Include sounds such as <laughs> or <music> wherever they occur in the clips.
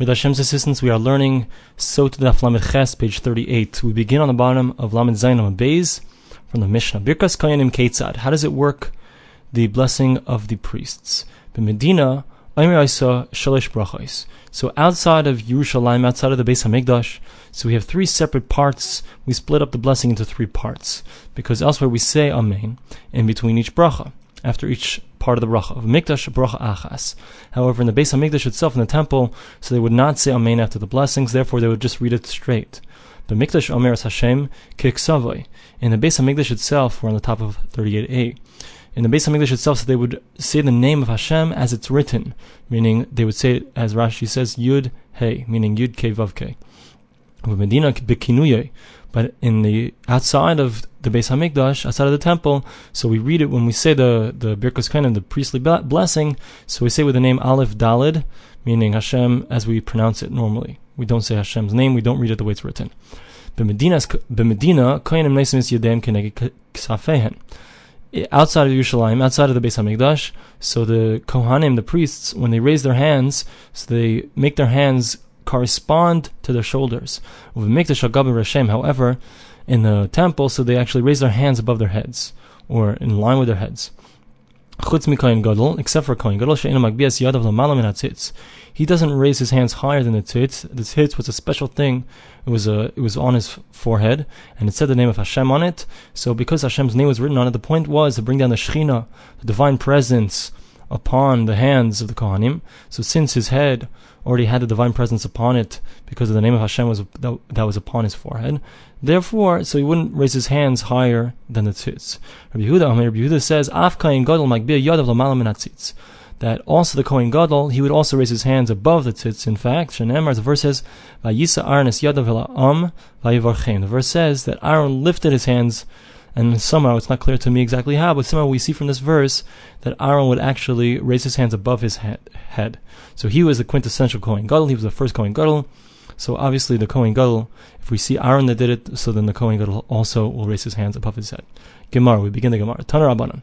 With Hashem's assistance, we are learning Sot Daf Lamed Ches, page 38. We begin on the bottom of Lamed Zayin Beis from the Mishnah. Birkas Kayanim Ketzad. How does it work? The blessing of the priests. B'Medina, Aymer Isa Shalish Brachos. So outside of Yerushalayim, outside of the Beis Hamikdash, so we have three separate parts. We split up the blessing into three parts because elsewhere we say Amen in between each bracha after each part of the bracha of mikdash bracha achas. However, in the base of mikdash itself, in the temple, so they would not say amen after the blessings. Therefore, they would just read it straight. But mikdash omer Hashem kiksavoy. In the base of mikdash itself, we're on the top of 38a. In the base of mikdash itself, so they would say the name of Hashem as it's written, meaning they would say it as Rashi says Yud Hey, meaning Yud Ke Vav but in the outside of the Beis Hamikdash, outside of the temple, so we read it when we say the the Birkus Kohanim, the priestly blessing. So we say with the name Aleph Dalid, meaning Hashem as we pronounce it normally. We don't say Hashem's name. We don't read it the way it's written. Outside of Yerushalayim, outside of the Beis Hamikdash, so the Kohanim, the priests, when they raise their hands, so they make their hands correspond to their shoulders. However, in the temple, so they actually raise their hands above their heads, or in line with their heads. Except for Kohen Gadol, he doesn't raise his hands higher than the tzitz. The tzitz was a special thing. It was a, it was on his forehead, and it said the name of Hashem on it. So because Hashem's name was written on it, the point was to bring down the Shechina, the divine presence, upon the hands of the Kohanim. So since his head already had the divine presence upon it because of the name of Hashem was that, that was upon his forehead, therefore, so he wouldn't raise his hands higher than the tzitz. Rabbi Yehuda, Rabbi Yehuda says, Af kain gadol yadav that also the Kohen Gadol, he would also raise his hands above the tzitz. In fact, Shenemar, the verse says, Vayisa Aaron es yadav am The verse says that Aaron lifted his hands and somehow it's not clear to me exactly how, but somehow we see from this verse that Aaron would actually raise his hands above his head. So he was the quintessential Kohen Gadol. He was the first Kohen Gadol. So obviously the Kohen Gadol, if we see Aaron that did it, so then the Kohen Gadol also will raise his hands above his head. Gemara, we begin the Gemara. Tanar Rabbanan.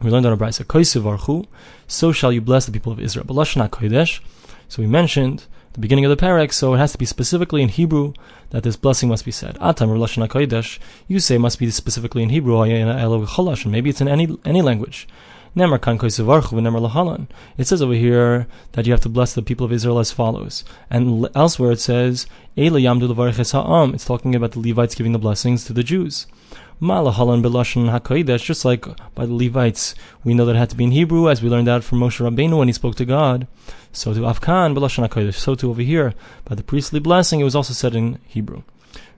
We learned on a brayse, so shall you bless the people of Israel. So we mentioned the beginning of the parak, so it has to be specifically in Hebrew that this blessing must be said. Atam you say must be specifically in Hebrew, and maybe it's in any any language. It says over here that you have to bless the people of Israel as follows. And elsewhere it says, It's talking about the Levites giving the blessings to the Jews. Malahalan belashon hakodesh, just like by the Levites, we know that it had to be in Hebrew, as we learned out from Moshe Rabbeinu when he spoke to God. So to Afkan belashon hakodesh, so to over here by the priestly blessing, it was also said in Hebrew.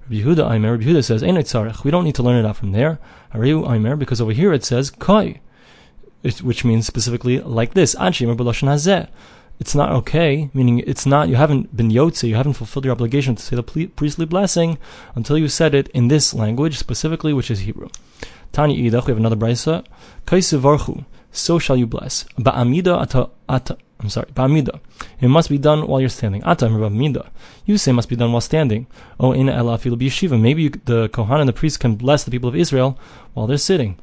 Rabbi Yehuda Aimer, Rabbi Yehuda says, Ein We don't need to learn it out from there. Ariu Aimer, because over here it says Koi, which means specifically like this. Anshim belashon hazeh it's not okay, meaning it's not, you haven't been yotze, you haven't fulfilled your obligation to say the priestly blessing until you said it in this language specifically, which is Hebrew. Tanya Idach, we have another brisa. Kaisivarchu, so shall you bless. Ba'amida ata, ata, I'm sorry, ba'amida. It must be done while you're standing. Ata, ba'amida. You say must be done while standing. Oh, in elafil yeshiva. Maybe you, the Kohan and the priest can bless the people of Israel while they're sitting.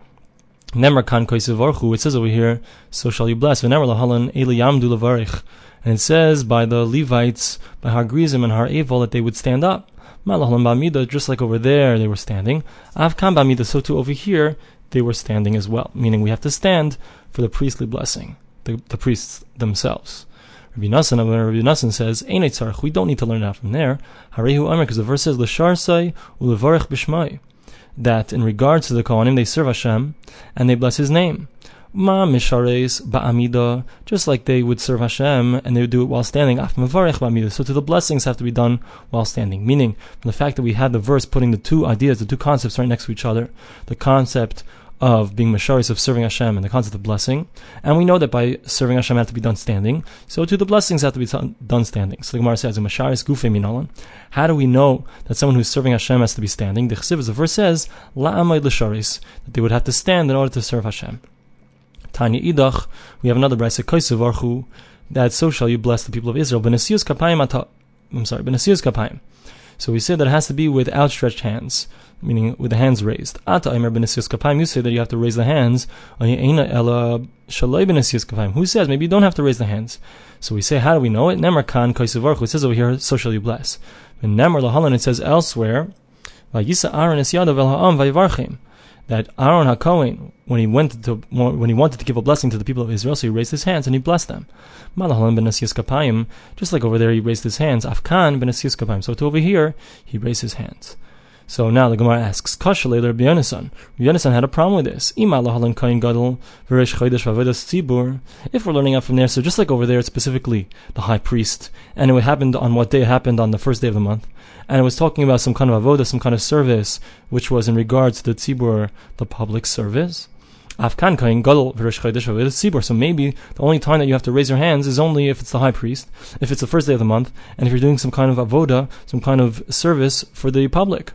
Nemar kan it says over here, so shall you bless. V'nemar lahalan eliyamdu levarich. And it says by the Levites, by Har Grizim and Har Evil, that they would stand up. Malahalan ba'mida, just like over there they were standing. Avkan ba'mida, so too over here they were standing as well. Meaning we have to stand for the priestly blessing, the, the priests themselves. Rabbi Nassan, Rabbi Nassan says, we don't need to learn that from there. Harehu Amr, because the verse says, L'sharsai u'levarich b'shmai that in regards to the Kohanim, they serve Hashem and they bless His name. Ma mishares ba'amida, just like they would serve Hashem and they would do it while standing. Af mevarech ba'amida. So to the blessings have to be done while standing. Meaning, from the fact that we had the verse putting the two ideas, the two concepts right next to each other, the concept of being Masharis, of serving Hashem, and the concept of blessing. And we know that by serving Hashem have to be done standing. So too the blessings have to be done standing. So the Gemara says, Masharis gufe minalan. How do we know that someone who's serving Hashem has to be standing? The Chesiv, the verse says, La'amay l'sharis, that they would have to stand in order to serve Hashem. Tanya idach, we have another brayse, Koisev that so shall you bless the people of Israel. I'm sorry, Benesius kapayim. So we say that it has to be with outstretched hands, meaning with the hands raised. Ata Aimer Benesius Kapayim, you say that you have to raise the hands. Who says maybe you don't have to raise the hands? So we say, how do we know it? Nemar Kan Kaisavarchu. It says over here, so shall you bless. And Nemar Lahalan, it says elsewhere, Aaron that Aaron HaKohen, when he went to when he wanted to give a blessing to the people of Israel, so he raised his hands and he blessed them. Malahalan ben kapayim, just like over there he raised his hands. Afkan ben kapayim. So to over here he raised his hands. So now the Gemara asks, Kasha later Rabbi Yonasan. Rabbi had a problem with this. If we're learning out from there, so just like over there, specifically the high priest, and it happened on what day it happened on the first day of the month, and it was talking about some kind of avoda, some kind of service, which was in regards to the tzibur, the public service. So maybe the only time that you have to raise your hands is only if it's the high priest, if it's the first day of the month, and if you're doing some kind of avoda, some kind of service for the public.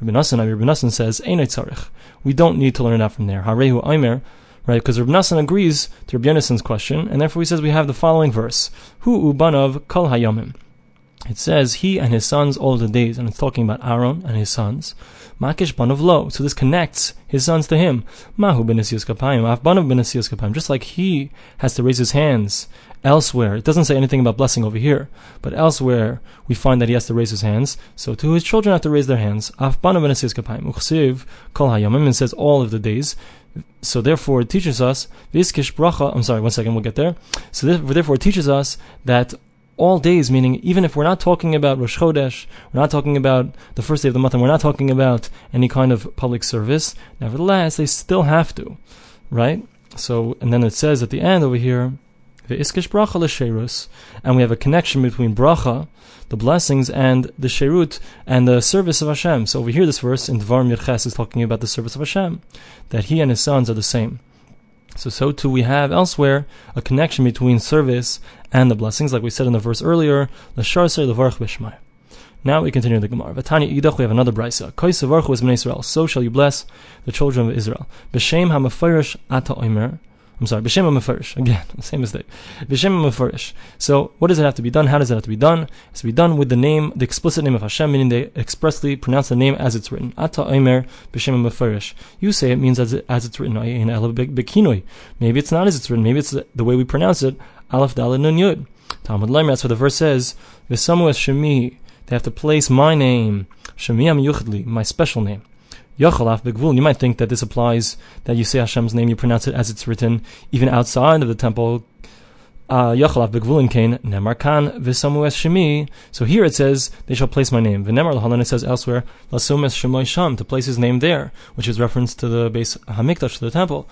Rabbi Nassan, Rabbi says. We don't need to learn that from there. Harehu Aimer, right? Because Rabbi Nassan agrees to Rabbi Yonassan's question, and therefore he says we have the following verse: Hu ubanav kol hayamim. It says he and his sons all the days, and it's talking about Aaron and his sons. Makish banav lo. So this connects his sons to him. Mahu benesius kapayim, af banav benesius kapayim. Just like he has to raise his hands Elsewhere, it doesn't say anything about blessing over here, but elsewhere we find that he has to raise his hands. So to his children have to raise their hands. And says all of the days. So therefore, it teaches us viskish bracha. I'm sorry, one second, we'll get there. So therefore, it teaches us that all days, meaning even if we're not talking about Rosh Chodesh, we're not talking about the first day of the month, and we're not talking about any kind of public service, nevertheless, they still have to, right? So, and then it says at the end over here, Ve'iskish bracha l'sherus, and we have a connection between bracha, the blessings, and the sherut, and the service of Hashem. So over here, this verse in Dvar Mirches is talking about the service of Hashem, that he and his sons are the same. So, so too we have elsewhere a connection between service and the blessings, like we said in the verse earlier, l'sharser levarch b'shmai. Now we continue the Gemara. Vatani Idach, we have another brisa. Koisavarchu is Israel. So shall you bless the children of Israel. B'shem hamafarish ata oimer. I'm sorry, B'Shem HaMefarish. Again, <laughs> same mistake. B'Shem HaMefarish. So, what does it have to be done? How does it have to be done? It has to be done with the name, the explicit name of Hashem, meaning they expressly pronounce the name as it's written. Ata Omer B'Shem HaMefarish. You say it means as, it, as it's written. Maybe it's not as it's written. Maybe it's the way we pronounce it. Aleph Dalad Nun Yud. Talmud Leimer, that's what the verse says. V'samu Shemi. They have to place my name. Shemi Am my special name. Yachalaf begvul. You might think that this applies that you say Hashem's name, you pronounce it as it's written, even outside of the temple. Uh. So here it says they shall place my name. V'nemar lahalan it says elsewhere to place his name there, which is reference to the base hamikdash to the temple.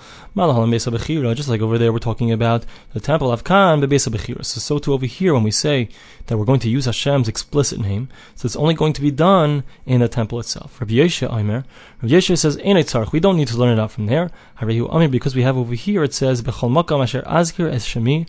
Just like over there we're talking about the temple of Kan besa bechira. So so too over here when we say that we're going to use Hashem's explicit name, so it's only going to be done in the temple itself. Rabbi Yeshua Aimer. Rabbi Yeshua says ein We don't need to learn it out from there. Because we have over here it says bechol makam asher azkir es shemi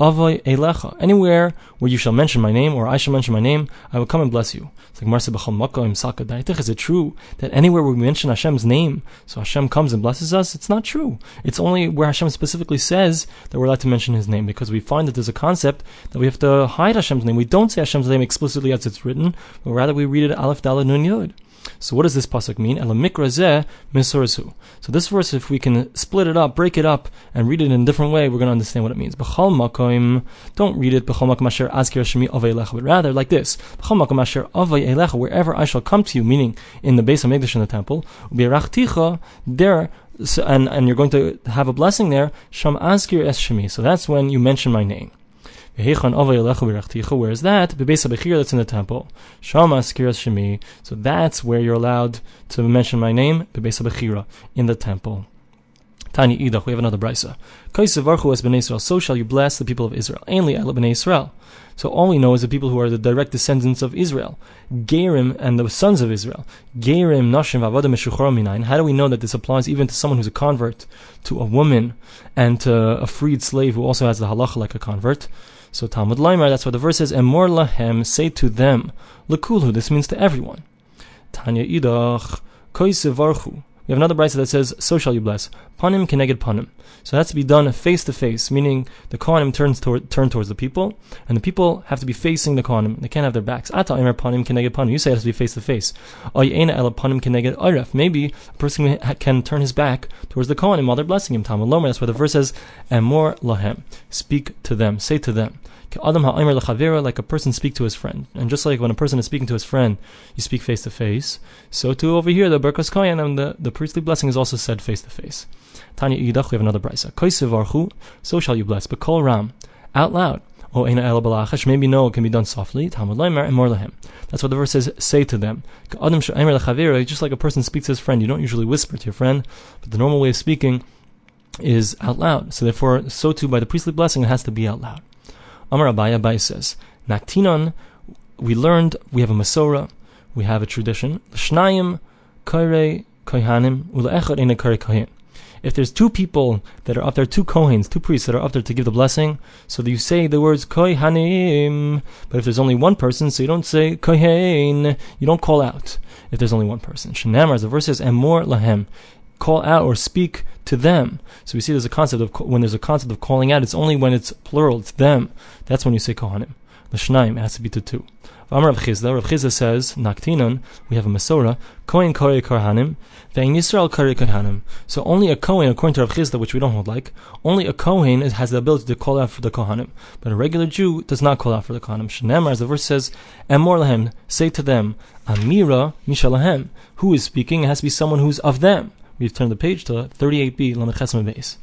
Avoy Elecha. Anywhere where you shall mention my name, or I shall mention my name, I will come and bless you. It's like B'chol Is it true that anywhere where we mention Hashem's name, so Hashem comes and blesses us? It's not true. It's only where Hashem specifically says that we're allowed to mention His name, because we find that there's a concept that we have to hide Hashem's name. We don't say Hashem's name explicitly as it's written, but rather we read it Aleph Dalet Nun Yud. So what does this pasuk mean? So this verse, if we can split it up, break it up, and read it in a different way, we're going to understand what it means. Don't read it but rather like this: wherever I shall come to you, meaning in the base of Megdash in the temple, there and, and you're going to have a blessing there, Sham Azkir Es Shemi. So that's when you mention my name. Where is that? that's in the temple. Shemi. So that's where you're allowed to mention my name, in the temple. Tani Idach, we have another brisa. So shall you bless the people of Israel. Ainly b'nei Israel. So all we know is the people who are the direct descendants of Israel. Gerim and the sons of Israel. Gerim, Nashim, Vavadim, Minayin. How do we know that this applies even to someone who's a convert, to a woman, and to a freed slave who also has the halacha like a convert? So Talmud Laimar, that's what the verse says, Emor lahem, say to them, Lekulhu, this means to everyone. Tanya idach, koisevarchu, We have another brisa that says, "So shall you bless." Panim keneged panim. So it has to be done face to face, meaning the kohanim turns toward, turn towards the people, and the people have to be facing the kohanim. They can't have their backs. Ata imer panim keneged panim. You say it has to be face to face. Maybe a person can turn his back towards the kohanim while they're blessing him. Talmud That's where the verse says, "And more lahem." Speak to them. Say to them like a person speak to his friend. And just like when a person is speaking to his friend, you speak face to face, so too over here, the Berkas Koyan and the, the priestly blessing is also said face to face. Tanya Yidach, we have another brisa. So shall you bless, but call Ram, out loud. O Eina El Balachash, maybe no, it can be done softly. Talmud Leimer and more lahem. That's what the verse says, say to them. Just like a person speaks to his friend, you don't usually whisper to your friend, but the normal way of speaking is out loud. So therefore, so too by the priestly blessing, it has to be out loud. Amar Abaye Abaye says, Naktinon, we learned, we have a Masorah, we have a tradition. Shnayim kaire kohanim kohen. If there's two people that are up there, two kohens, two priests that are up there to give the blessing, so you say the words kohanim. But if there's only one person, so you don't say kohen, you don't call out. If there's only one person, Shenamar, as the verse says, more lahem, call out or speak to them. So we see there's a concept of when there's a concept of calling out. It's only when it's plural. It's them. That's when you say kohanim. The shnaim has to be to two. Amar Rav Chisda, Rav Chisda says, Naktinon, we have a Masorah, Kohen Kore Karhanim, Ve'in Yisrael Kore Karhanim. So only a Kohen, according to Rav Chisda, which we don't hold like, only a Kohen has the ability to call out for the Kohanim. But a regular Jew does not call out for the Kohanim. Shnemar, as the verse says, Emor Lahem, say to them, Amira Mishalahem. Who is speaking? It has to be someone who's of them. We've turned the page to 38b, Lamechesma base.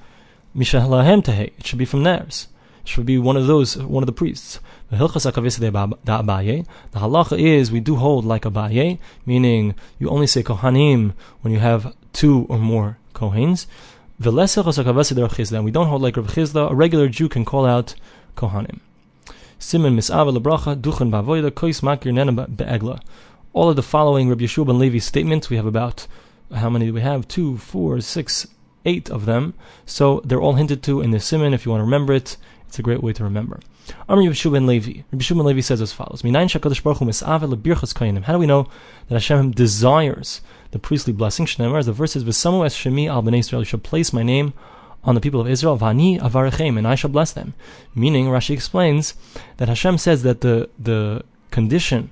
Mishalahem Tehe. It should be from theirs. Should be one of those, one of the priests. The halacha is we do hold like a Abaye, meaning you only say kohanim when you have two or more kohens. And we don't hold like Rav Chisda. A regular Jew can call out kohanim. Simon misava lebracha duchen kois makir nena be'egla. All of the following Rabbi Yeshua ben Levi's statements, we have about, how many do we have? Two, four, six, eight of them. So they're all hinted to in the simon. If you want to remember it, it's a great way to remember. Amr Yeshua Levi. Yeshua ben Levi says as follows: How do we know that Hashem desires the priestly blessing? Shneimar, as the verse says, "V'samu es shemi al bnei Israel." You shall place my name on the people of Israel. Vani avarechem, and I shall bless them. Meaning, Rashi explains that Hashem says that the the condition,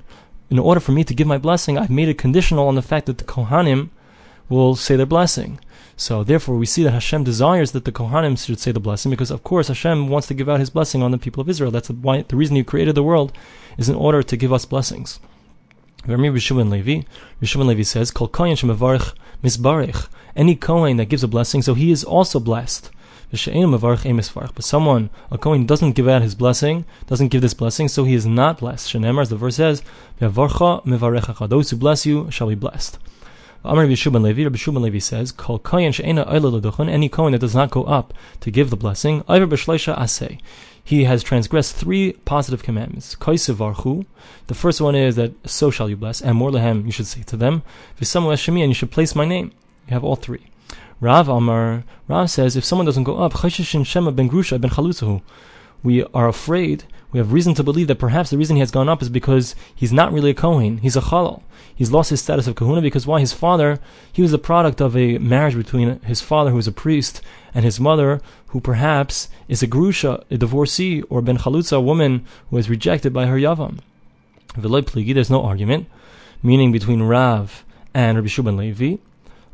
in order for me to give my blessing, I've made it conditional on the fact that the Kohanim will say their blessing. So therefore, we see that Hashem desires that the Kohanim should say the blessing because, of course, Hashem wants to give out His blessing on the people of Israel. That's why the reason He created the world is in order to give us blessings. Rami Rishon Levi, Rishon Levi says, "Kol kohen shemevarich misbarich." Any kohen that gives a blessing, so he is also blessed. But someone, a kohen, doesn't give out his blessing, doesn't give this blessing, so he is not blessed. Shenemar, as the verse says, Those who bless you shall be blessed. Amr Rabbi Shubin Levi, Rabbi Shubin Levi says, Kol kohen she'ena any kohen that does not go up to give the blessing, Iver b'shleisha aseh. He has transgressed three positive commandments. Koisivarchu. The first one is that so shall you bless, and more lehem you should say to them. V'samu eshemi, and you should place my name. You have all three. Rav Amar, Rav says, if someone doesn't go up, Cheshishin Shema ben Grusha ben Chalutzahu, we are afraid we have reason to believe that perhaps the reason he has gone up is because he's not really a Kohen, he's a Chalal. He's lost his status of Kahuna because why? His father, he was the product of a marriage between his father, who was a priest, and his mother, who perhaps is a Grusha, a divorcee, or Ben Chalutza, a woman who was rejected by her Yavam. There's no argument, meaning between Rav and Rabbi Shubin Levi.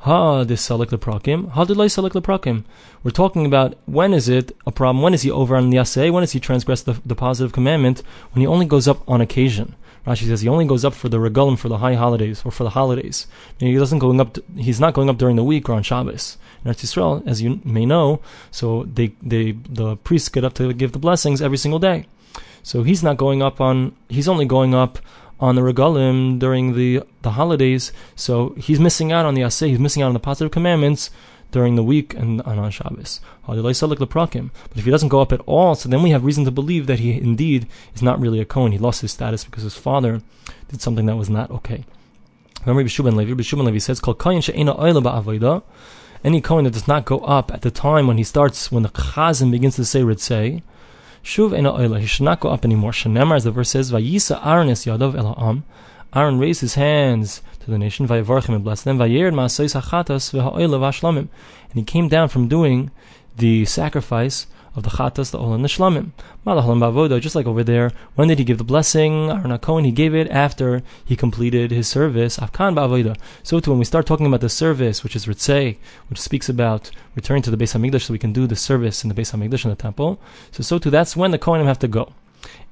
Ha this salik leprakim. Ha did salik leprakim. We're talking about when is it a problem? When is he over on the yaseh? When does he transgress the, the positive commandment? When he only goes up on occasion. Rashi says he only goes up for the regalim for the high holidays or for the holidays. he doesn't going up. He's not going up during the week or on Shabbos. In Eretz Yisrael, as you may know, so they they the priests get up to give the blessings every single day. So he's not going up on. He's only going up on the regalim during the, the holidays, so he's missing out on the aseh, he's missing out on the positive commandments during the week and, on Shabbos. But if he doesn't go up at all, so then we have reason to believe that he indeed is not really a Kohen. He lost his status because his father did something that was not okay. Remember Bishubin Levi? Bishubin Levi says, Any Kohen that does not go up at the time when he starts, when the Chazan begins to say Ritzeh, Shuv ena oila. He should not go up anymore. Shenemar, as the verse says, Vayisa Aaron es yadav el ha'am. Aaron raised his hands to the nation, vayavarchim and blessed them, vayered ma'asais hachatas v'ha'oila v'ashlamim. And he came down from doing the sacrifice of the chatas, the oil, Nishlamim. shlamim. Bavoda, just like over there. When did he give the blessing? Aaron Cohen, he gave it after he completed his service. Afkan bavoda. So too, when we start talking about the service, which is ritzei, which speaks about returning to the Beis Hamikdash, so we can do the service in the Beis Hamikdash in the temple. So so too, that's when the Kohanim have to go.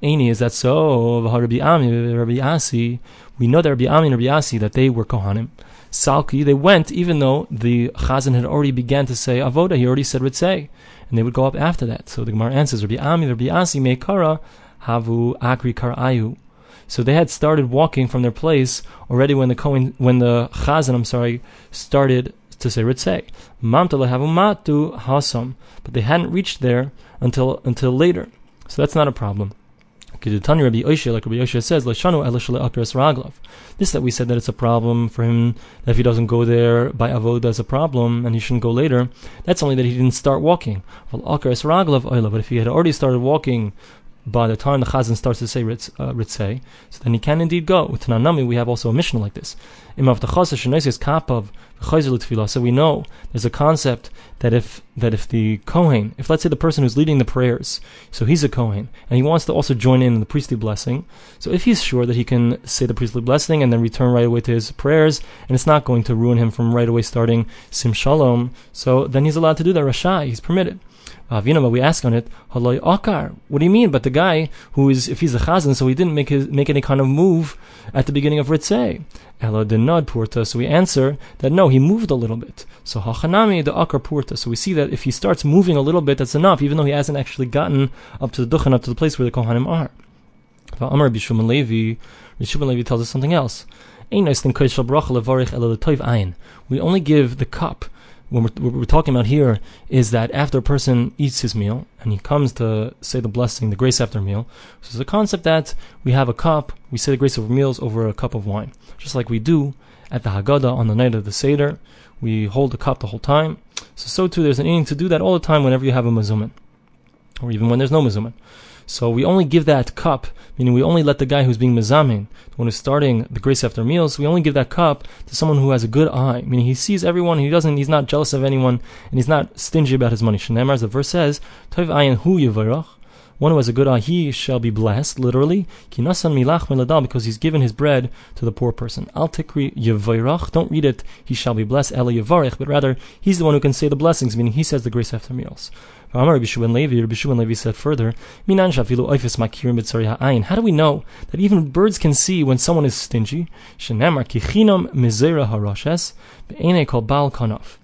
Aini, is that so? Rabbi Ami, Rabbi we know that Rabbi Ami and Rabbi Asi, that they were Kohanim. Salki, they went even though the Chazan had already began to say Avoda, he already said Ritzei, and they would go up after that. So the Gemara answers, Rabbi Ami, Rabbi Asi, Meikara, Havu, Akri, Karayu. So they had started walking from their place already when the Kohen, when the Chazan, I'm sorry, started to say Ritzei. Mamta matu hasam, but they hadn't reached there until until later. So that's not a problem. This that we said that it's a problem for him that if he doesn't go there by avoda is a problem and he shouldn't go later. That's only that he didn't start walking. But if he had already started walking by the time the Chazan starts to say Ritz, uh, so then he can indeed go. With Tananami, we have also a mission like this. So we know there's a concept that if that if the Kohen, if let's say the person who's leading the prayers, so he's a Kohen, and he wants to also join in the priestly blessing, so if he's sure that he can say the priestly blessing and then return right away to his prayers, and it's not going to ruin him from right away starting Sim Shalom, so then he's allowed to do that. Rasha, he's permitted. We ask on it, Haloi Akar. What do you mean? But the guy who is, if he's a chazan, so he didn't make his, make any kind of move at the beginning of Ritzei. Elo denod purta. So we answer that no, he moved a little bit. So hachanami the akar purta. So we see that if he starts moving a little bit, that's enough, even though he hasn't actually gotten up to the duchen, up to the place where the kohanim are. Amar Bishum Levi, Bishum Levi tells us something else. We only give the cup what we're, what we're, talking about here is that after a person eats his meal and he comes to say the blessing, the grace after meal, so it's a concept that we have a cup, we say the grace over meals over a cup of wine, just like we do at the Haggadah on the night of the Seder. We hold the cup the whole time. So, so too, there's an aim to do that all the time whenever you have a mazuman, or even when there's no mazuman. So we only give that cup, meaning we only let the guy who's being mezamin, the one who's starting the grace after meals, we only give that cup to someone who has a good eye, meaning he sees everyone, he doesn't, he's not jealous of anyone, and he's not stingy about his money. Shenemar, as the verse says, Tov ayin hu yivarach, one who has a good eye, he shall be blessed, literally, milach because he's given his bread to the poor person. Al don't read it, he shall be blessed, ela yevarech, but rather, he's the one who can say the blessings, meaning he says the grace after meals. Levi, Levi said further, Minan makirim ha'ayin. How do we know that even birds can see when someone is stingy? Shenemar kichinam mizera harashes, be'ene kol bal kanaf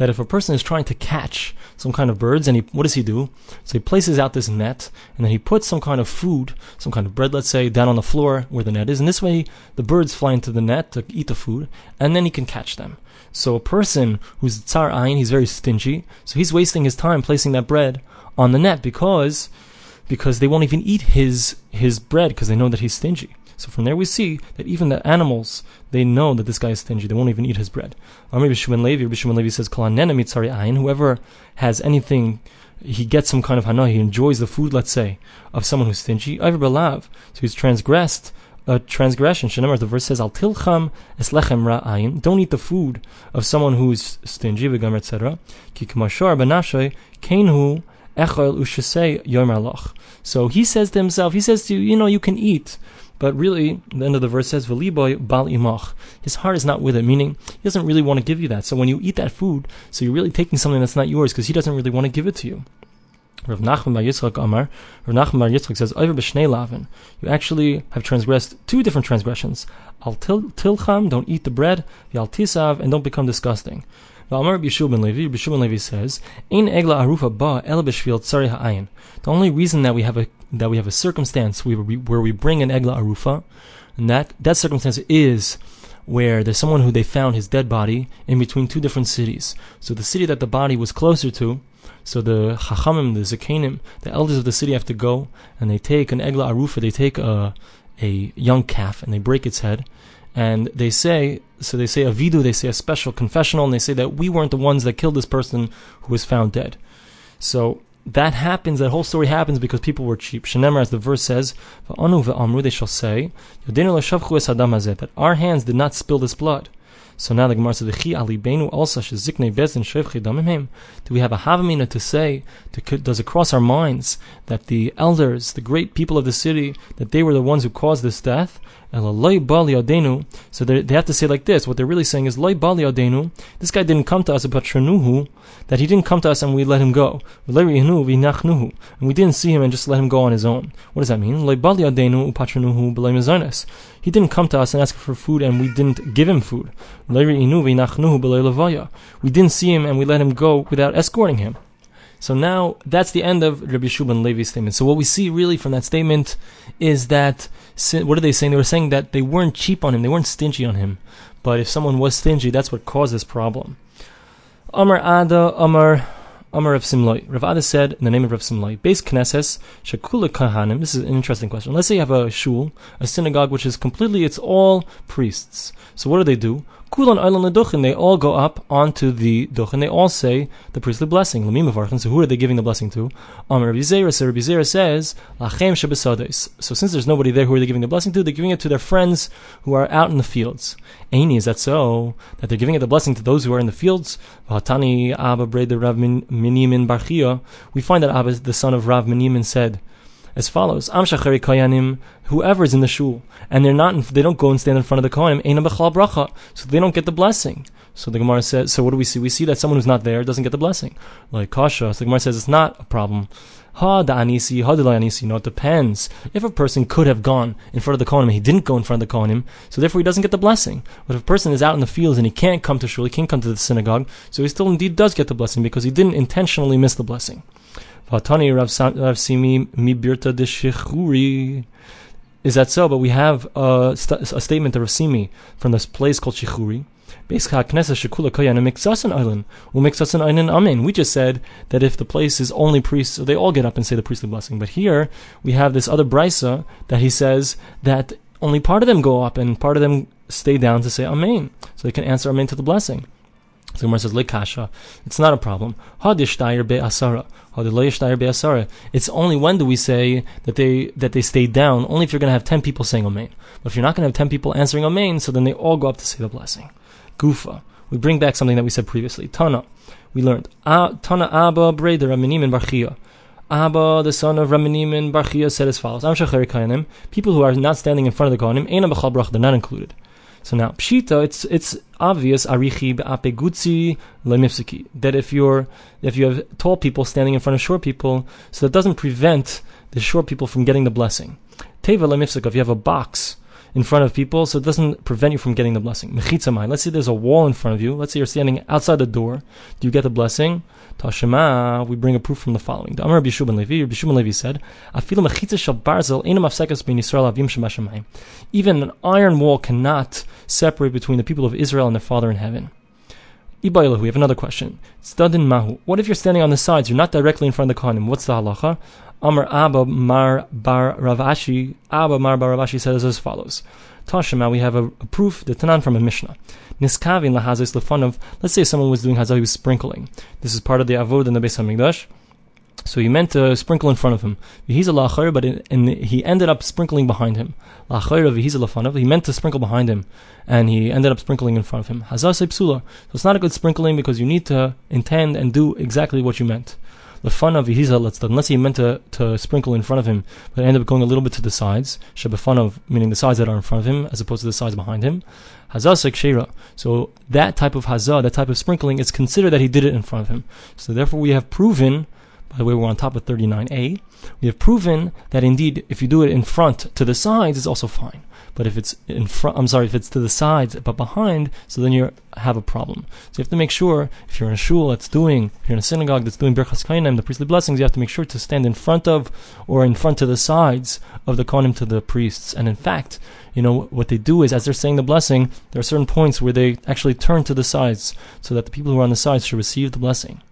that if a person is trying to catch some kind of birds, and he, what does he do? So he places out this net, and then he puts some kind of food, some kind of bread, let's say, down on the floor where the net is, and this way the birds fly into the net to eat the food, and then he can catch them. So a person who's tsar ayin, he's very stingy, so he's wasting his time placing that bread on the net because because they won't even eat his his bread because they know that he's stingy. So from there we see that even the animals, they know that this guy is stingy. They won't even eat his bread. Amr Bishman Levi, Bishman Levi says, Whoever has anything, he gets some kind of hana, he enjoys the food, let's say, of someone who's stingy. So he's transgressed a transgression. Shenamar, the verse says, Al tilcham eslechem ra'ayin. Don't eat the food of someone who's stingy, v'gam, etc. Ki k'mashar b'nashay, kenhu echol ushasei yom So he says to himself, he says to you, you know, you can eat but really, the end of the verse says, "V'liboy bal imach." His heart is not with it, meaning he doesn't really want to give you that. So when you eat that food, so you're really taking something that's not yours because he doesn't really want to give it to you. Rav Nachman Bar Yitzchak Amar, Rav Nachman Bar Yitzchak says, "Over b'shnei lavin." You actually have transgressed two different transgressions. Al tilcham, don't eat the bread. Al tisav, and don't become disgusting. Ben Levi, Levi says, "Ein egla arufa ba el b'shvil tzari ha'ayin." The only reason that we have a that we have a circumstance where we, where we bring an egla arufa, and that that circumstance is where there's someone who they found his dead body in between two different cities. So the city that the body was closer to, so the chachamim, the zakenim, the elders of the city have to go and they take an egla arufa, they take a a young calf and they break its head and they say so they say a vidu they say a special confessional and they say that we weren't the ones that killed this person who was found dead so that happens, that whole story happens because people were cheap. Shenemar, as the verse says, they shall say, that our hands did not spill this blood. So now the Gemara says, "V'chi alibenu also sheziknei bezin shevchi damimim." Do we have a havamina to say? To, does it cross our minds that the elders, the great people of the city, that they were the ones who caused this death? So they have to say like this. What they're really saying is, This guy didn't come to us about that he didn't come to us and we let him go. And we didn't see him and just let him go on his own. What does that mean? He didn't come to us and ask for food and we didn't give him food. We didn't see him and we let him go without escorting him. So now that's the end of Rabbi Shuban Levi's statement. So what we see really from that statement is that what are they saying? They were saying that they weren't cheap on him, they weren't stingy on him. But if someone was stingy, that's what caused this problem. Amar Ada Amar Amar Rav Simloi. Rav Ada said in the name of Rav Simloi, Base Knesses Shakula Kahanim. This is an interesting question. Let's say you have a shul, a synagogue, which is completely it's all priests. So what do they do? Kulan Eilan Duchen, they all go up onto the Duchen, they all say the priestly blessing. So who are they giving the blessing to? Amar Rabbi Zera, so Rabbi Zera says, Lachem So since there's nobody there, who are they giving the blessing to? They're giving it to their friends who are out in the fields. Aini, is that so? That they're giving it the blessing to those who are in the fields? We find that Abba, the son of Rav Minimin, said, as follows: Am shachari koyanim, whoever is in the shul, and they're not, they don't go and stand in front of the koyanim, ena bechal bracha, so they don't get the blessing. So the Gemara says, so what do we see? We see that someone who's not there doesn't get the blessing, like kasha. So the Gemara says it's not a problem. Ha da anisi, ha anisi. No, it depends. If a person could have gone in front of the kohanim, he didn't go in front of the kohanim, so therefore he doesn't get the blessing. But if a person is out in the fields and he can't come to shul, he can't come to the synagogue, so he still indeed does get the blessing because he didn't intentionally miss the blessing. Vatani Rav Simi Mibirta. Is that so? But we have a, st- a statement of Rav Simi from this place called Shechuri. We just said that if the place is only priests, so they all get up and say the priestly blessing. But here we have this other brisa that he says that only part of them go up and part of them stay down to say Amen, so they can answer Amen to the blessing. So Gemara says, Lekasha. It's not a problem. It's only when do we say that they that they stay down? Only if you're going to have ten people saying Amen. But if you're not going to have ten people answering Amen, so then they all go up to say the blessing. Gufa. We bring back something that we said previously. Tana. We learned. Tana Abba Breder Raminim and Barchia. Abba, the son of Raminim and Barchia, said as follows: Am. People who are not standing in front of the Kohanim, Brach, they're not included. So now pshita, it's it's obvious arichi be'apegutzi lemifsiki that if you're if you have tall people standing in front of short people, so that doesn't prevent the short people from getting the blessing. Teva lemifsika, if you have a box in front of people, so it doesn't prevent you from getting the blessing. Mechitzamai, let's say there's a wall in front of you. Let's say you're standing outside the door. Do you get the blessing? Tashema, we bring a proof from the following. The Amar Bishub Levi, Bishub Levi said, barzel. Even an iron wall cannot separate between the people of Israel and their Father in heaven. Ibaylahu, we have another question. Mahu. What if you're standing on the sides? You're not directly in front of the kohanim. What's the halacha? Amar Abba Mar Bar Rav Ashi. Abba Mar Bar Rav Ashi says as follows. Tashima, we have a, a proof, the Tanan from a Mishnah. Niskavin lahazis lefanov. Let's say someone was doing was sprinkling. This is part of the avod in the Beis Hamikdash. So he meant to sprinkle in front of him. He's a lachar, but in, in, he ended up sprinkling behind him. Lachar he's a lafanov. He meant to sprinkle behind him, and he ended up sprinkling in front of him. Hazah psula. So it's not a good sprinkling because you need to intend and do exactly what you meant the fun of Yehiza, let's unless he meant to, to sprinkle in front of him, but ended up going a little bit to the sides. of meaning the sides that are in front of him, as opposed to the sides behind him. Hazah sekshera. So that type of hazah, that type of sprinkling, is considered that he did it in front of him. So therefore, we have proven. By the way, we're on top of 39a. We have proven that indeed, if you do it in front to the sides, it's also fine. But if it's in front, I'm sorry, if it's to the sides but behind, so then you have a problem. So you have to make sure if you're in a shul that's doing, if you're in a synagogue that's doing birchas kainim, the priestly blessings, you have to make sure to stand in front of or in front to the sides of the kohanim to the priests. And in fact, you know what they do is as they're saying the blessing, there are certain points where they actually turn to the sides so that the people who are on the sides should receive the blessing.